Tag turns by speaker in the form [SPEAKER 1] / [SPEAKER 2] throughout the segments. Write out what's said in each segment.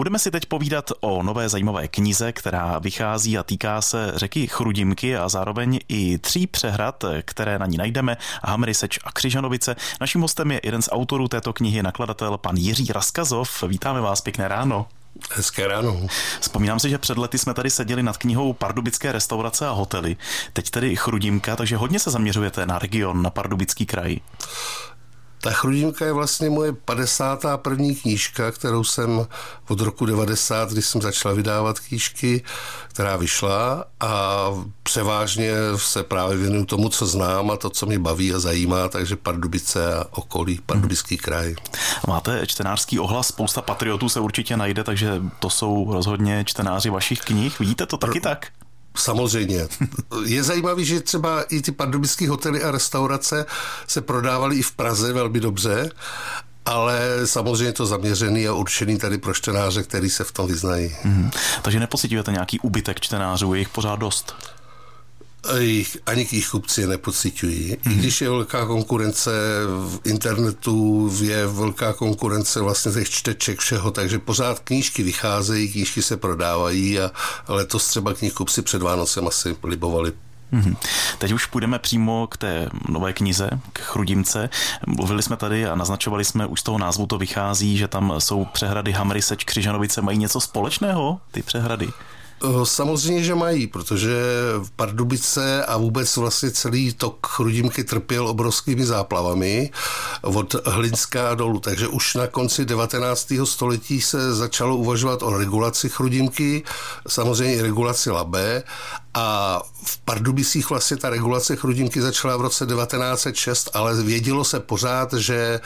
[SPEAKER 1] Budeme si teď povídat o nové zajímavé knize, která vychází a týká se řeky Chrudimky a zároveň i tří přehrad, které na ní najdeme, Hamry, Seč a Křižanovice. Naším hostem je jeden z autorů této knihy, nakladatel pan Jiří Raskazov. Vítáme vás, pěkné ráno.
[SPEAKER 2] Hezké ráno.
[SPEAKER 1] Vzpomínám si, že před lety jsme tady seděli nad knihou Pardubické restaurace a hotely. Teď tedy Chrudimka, takže hodně se zaměřujete na region, na Pardubický kraj.
[SPEAKER 2] Ta Chrudimka je vlastně moje 51. knížka, kterou jsem od roku 90, kdy jsem začal vydávat knížky, která vyšla a převážně se právě věnuju tomu, co znám a to, co mě baví a zajímá, takže Pardubice a okolí, Pardubický kraj.
[SPEAKER 1] Máte čtenářský ohlas, spousta patriotů se určitě najde, takže to jsou rozhodně čtenáři vašich knih. Vidíte to taky tak?
[SPEAKER 2] Samozřejmě. Je zajímavý, že třeba i ty pardubické hotely a restaurace se prodávaly i v Praze velmi dobře, ale samozřejmě to zaměřený a určený tady pro čtenáře, který se v tom vyznají. Hmm.
[SPEAKER 1] Takže nepocitujete nějaký ubytek čtenářů, je jich pořád dost?
[SPEAKER 2] Jich, ani k jejich kupci nepocitují. Mm-hmm. I když je velká konkurence v internetu, je velká konkurence vlastně těch čteček všeho, takže pořád knížky vycházejí, knížky se prodávají a letos třeba knihkupci před Vánocem asi libovali Mm-hmm.
[SPEAKER 1] Teď už půjdeme přímo k té nové knize, k Chrudimce. Mluvili jsme tady a naznačovali jsme, už z toho názvu to vychází, že tam jsou přehrady Hamry, Seč, Křižanovice. Mají něco společného, ty přehrady?
[SPEAKER 2] Eh, samozřejmě, že mají, protože Pardubice a vůbec vlastně celý tok Chrudimky trpěl obrovskými záplavami od Hlinská dolů, takže už na konci 19. století se začalo uvažovat o regulaci Chrudimky, samozřejmě i regulaci Labe a v Pardubicích vlastně ta regulace Chrudimky začala v roce 1906, ale vědělo se pořád, že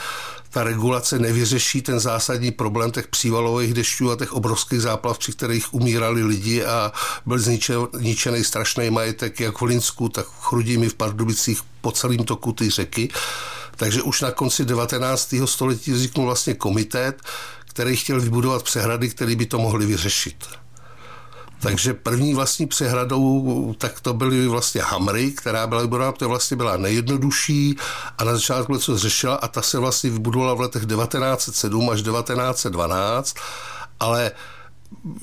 [SPEAKER 2] ta regulace nevyřeší ten zásadní problém těch přívalových dešťů a těch obrovských záplav, při kterých umírali lidi a byl zničený strašný majetek jak v Hlinsku, tak v Chrudimi, v Pardubicích, po celém toku ty řeky. Takže už na konci 19. století vzniknul vlastně komitet, který chtěl vybudovat přehrady, které by to mohly vyřešit. Takže první vlastní přehradou, tak to byly vlastně Hamry, která byla vybudována, to vlastně byla nejjednodušší a na začátku co řešila a ta se vlastně vybudovala v letech 1907 až 1912, ale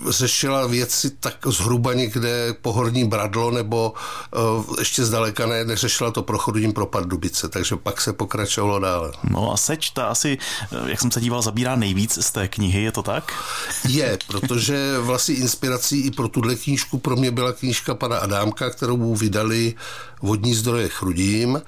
[SPEAKER 2] řešila věci tak zhruba někde pohorní bradlo nebo uh, ještě zdaleka ne, neřešila to prochodím pro Pardubice, takže pak se pokračovalo dále.
[SPEAKER 1] No a seč ta asi, eh, jak jsem se díval, zabírá nejvíc z té knihy, je to tak?
[SPEAKER 2] Je, protože vlastně inspirací i pro tuhle knížku pro mě byla knížka pana Adámka, kterou mu vydali vodní zdroje Chrudím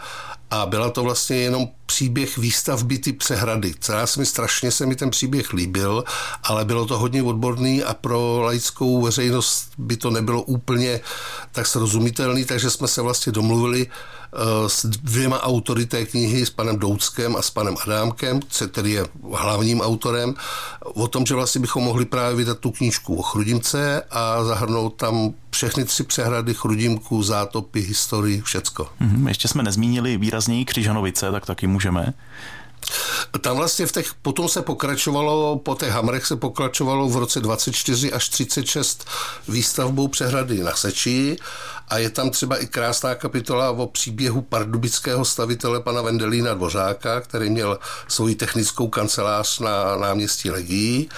[SPEAKER 2] a byla to vlastně jenom příběh výstavby ty přehrady. Celá se mi strašně se mi ten příběh líbil, ale bylo to hodně odborný a pro laickou veřejnost by to nebylo úplně tak srozumitelný, takže jsme se vlastně domluvili s dvěma autory té knihy, s panem Douckem a s panem Adámkem, který je hlavním autorem, o tom, že vlastně bychom mohli právě vydat tu knížku o Chrudimce a zahrnout tam všechny tři přehrady Chrudimku, zátopy, historii, všecko.
[SPEAKER 1] Mm-hmm, ještě jsme nezmínili výrazněji Křižanovice, tak taky můžeme.
[SPEAKER 2] Tam vlastně v těch, potom se pokračovalo, po těch Hamrech se pokračovalo v roce 24 až 36 výstavbou přehrady na Seči. A je tam třeba i krásná kapitola o příběhu pardubického stavitele pana Vendelína Dvořáka, který měl svoji technickou kancelář na náměstí Legii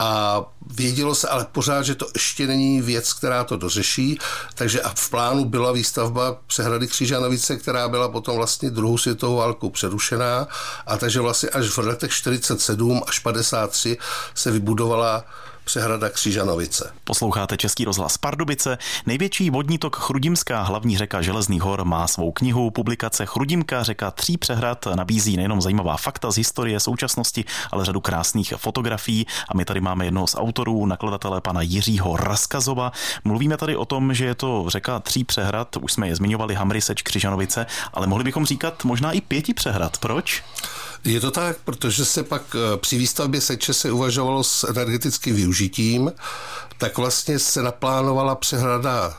[SPEAKER 2] a vědělo se ale pořád, že to ještě není věc, která to dořeší, takže a v plánu byla výstavba přehrady Křižanovice, která byla potom vlastně druhou světovou válkou přerušená. A takže vlastně až v letech 47 až 53 se vybudovala přehrada Křižanovice.
[SPEAKER 1] Posloucháte Český rozhlas Pardubice. Největší vodní tok Chrudimská, hlavní řeka Železných hor, má svou knihu. Publikace Chrudimka, řeka tří přehrad, nabízí nejenom zajímavá fakta z historie, současnosti, ale řadu krásných fotografií. A my tady máme jednoho z autorů, nakladatele pana Jiřího Raskazova. Mluvíme tady o tom, že je to řeka tří přehrad, už jsme je zmiňovali, Hamry, Seč, Křižanovice, ale mohli bychom říkat možná i pěti přehrad. Proč?
[SPEAKER 2] Je to tak, protože se pak eh, při výstavbě Seče se uvažovalo s energetickým využitím, tak vlastně se naplánovala přehrada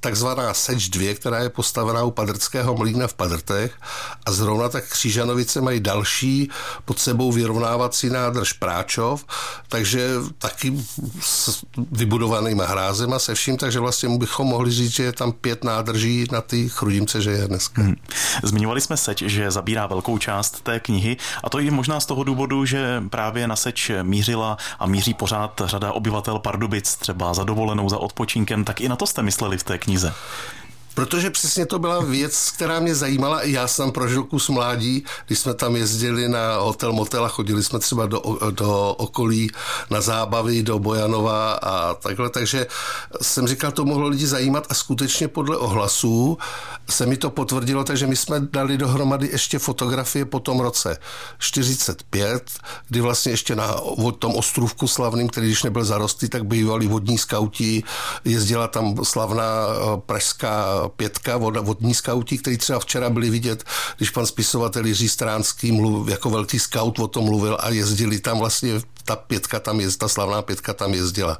[SPEAKER 2] takzvaná Seč 2, která je postavená u Padrckého mlýna v Padrtech a zrovna tak Křížanovice mají další pod sebou vyrovnávací nádrž Práčov, takže taky s vybudovanýma hrázema se vším, takže vlastně bychom mohli říct, že je tam pět nádrží na ty Chrudimce, že je dneska. Hmm.
[SPEAKER 1] Zmiňovali jsme Seč, že zabírá velkou část té knihy. A to i možná z toho důvodu, že právě na Seč mířila a míří pořád řada obyvatel Pardubic, třeba za dovolenou, za odpočinkem, tak i na to jste mysleli v té knize.
[SPEAKER 2] Protože přesně to byla věc, která mě zajímala. Já jsem prožil kus mládí, když jsme tam jezdili na hotel motel a chodili jsme třeba do, do okolí na zábavy, do Bojanova a takhle. Takže jsem říkal, to mohlo lidi zajímat a skutečně podle ohlasů se mi to potvrdilo, takže my jsme dali dohromady ještě fotografie po tom roce 45, kdy vlastně ještě na tom ostrůvku slavným, který když nebyl zarostlý, tak bývali vodní skauti, jezdila tam slavná eh, pražská pětka vod, vodní skauti, který třeba včera byli vidět, když pan spisovatel Jiří Stránský mluv, jako velký scout o tom mluvil a jezdili tam vlastně ta pětka tam je, ta slavná pětka tam jezdila.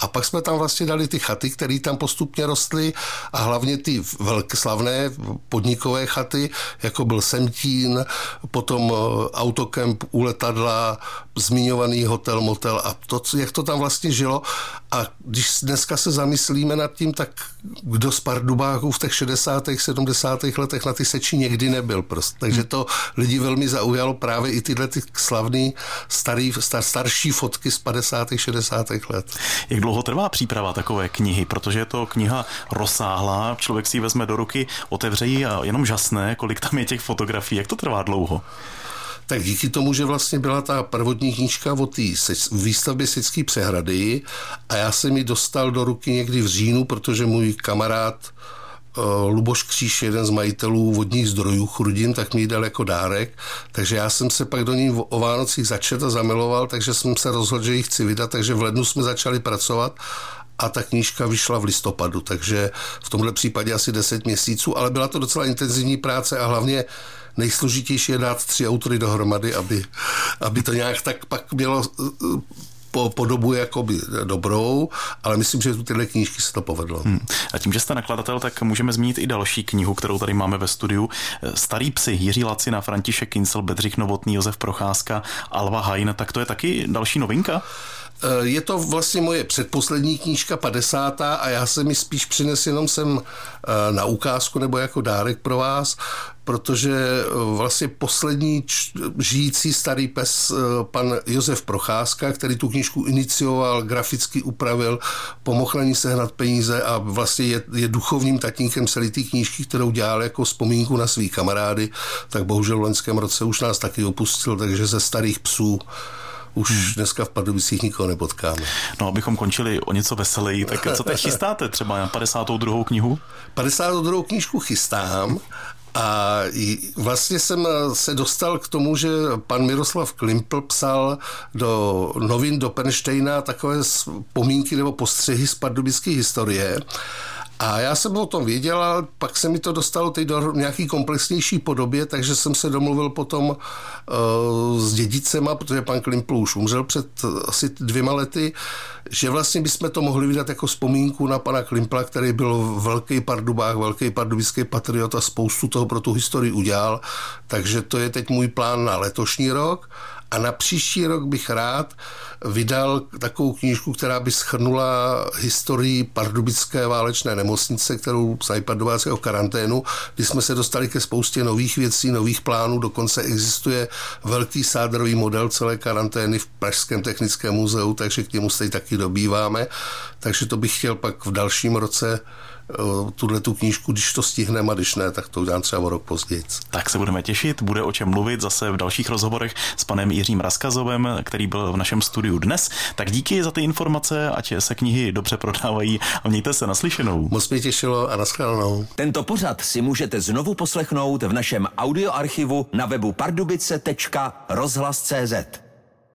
[SPEAKER 2] A pak jsme tam vlastně dali ty chaty, které tam postupně rostly a hlavně ty velké slavné podnikové chaty, jako byl Semtín, potom eh, autokemp u letadla, zmiňovaný hotel, motel a to, jak to tam vlastně žilo. A když dneska se zamyslíme nad tím, tak kdo z Pardubáků v těch 60. 70. letech na ty seči někdy nebyl prostě. Takže to lidi velmi zaujalo právě i tyhle ty slavný starý, star, starší fotky z 50. 60. let.
[SPEAKER 1] Jak dlouho trvá příprava takové knihy? Protože je to kniha rozsáhlá, člověk si ji vezme do ruky, otevře ji a jenom žasné, kolik tam je těch fotografií. Jak to trvá dlouho?
[SPEAKER 2] tak díky tomu, že vlastně byla ta prvotní knížka o té výstavbě Sický přehrady a já jsem ji dostal do ruky někdy v říjnu, protože můj kamarád Luboš Kříž, jeden z majitelů vodních zdrojů Chrudin, tak mi dal jako dárek, takže já jsem se pak do ní o Vánocích začet a zamiloval, takže jsem se rozhodl, že ji chci vydat, takže v lednu jsme začali pracovat a ta knížka vyšla v listopadu, takže v tomhle případě asi 10 měsíců, ale byla to docela intenzivní práce a hlavně nejsložitější je dát tři autory dohromady, aby, aby to nějak tak pak mělo eh, po, po dobu jakoby dobrou, ale myslím, že tyhle knížky se to povedlo. Hmm.
[SPEAKER 1] A tím, že jste nakladatel, tak můžeme zmínit i další knihu, kterou tady máme ve studiu. Starý psy, Jiří Lacina, František Kincel, Bedřich Novotný, Josef Procházka, Alva Hajn, tak to je taky další novinka?
[SPEAKER 2] Eh, je to vlastně moje předposlední knížka, 50. a já jsem mi spíš přines jenom sem eh, na ukázku nebo jako dárek pro vás, protože eh, vlastně poslední žijící starý pes, pan Josef Procházka, který tu knížku inicioval, graficky upravil, pomohl na ní sehnat peníze a vlastně je, je duchovním tatínkem celé té knížky, kterou dělal jako vzpomínku na svý kamarády, tak bohužel v loňském roce už nás taky opustil, takže ze starých psů už hmm. dneska v Pardubicích nikoho nepotkáme.
[SPEAKER 1] No, abychom končili o něco veseleji, tak co teď chystáte třeba na 52. knihu?
[SPEAKER 2] 52. knížku chystám a vlastně jsem se dostal k tomu, že pan Miroslav Klimpl psal do novin do Penštejna takové pomínky nebo postřehy z pardubické historie. A já jsem o tom věděl, a pak se mi to dostalo teď do nějaký komplexnější podobě, takže jsem se domluvil potom uh, s dědicema, protože pan Klimpl už umřel před asi dvěma lety, že vlastně bychom to mohli vydat jako vzpomínku na pana Klimpla, který byl velký pardubák, velký pardubický patriot a spoustu toho pro tu historii udělal. Takže to je teď můj plán na letošní rok. A na příští rok bych rád vydal takovou knížku, která by schrnula historii pardubické válečné nemocnice, kterou psali pardubické o karanténu, kdy jsme se dostali ke spoustě nových věcí, nových plánů, dokonce existuje velký sádrový model celé karantény v Pražském technickém muzeu, takže k němu se taky dobýváme. Takže to bych chtěl pak v dalším roce tuhle tu knížku, když to stihneme a když ne, tak to udělám třeba o rok později.
[SPEAKER 1] Tak se budeme těšit, bude o čem mluvit zase v dalších rozhovorech s panem Jiřím Raskazovem, který byl v našem studiu dnes. Tak díky za ty informace, ať se knihy dobře prodávají a mějte se naslyšenou.
[SPEAKER 2] Moc mě těšilo a naschledanou.
[SPEAKER 3] Tento pořad si můžete znovu poslechnout v našem audioarchivu na webu pardubice.rozhlas.cz.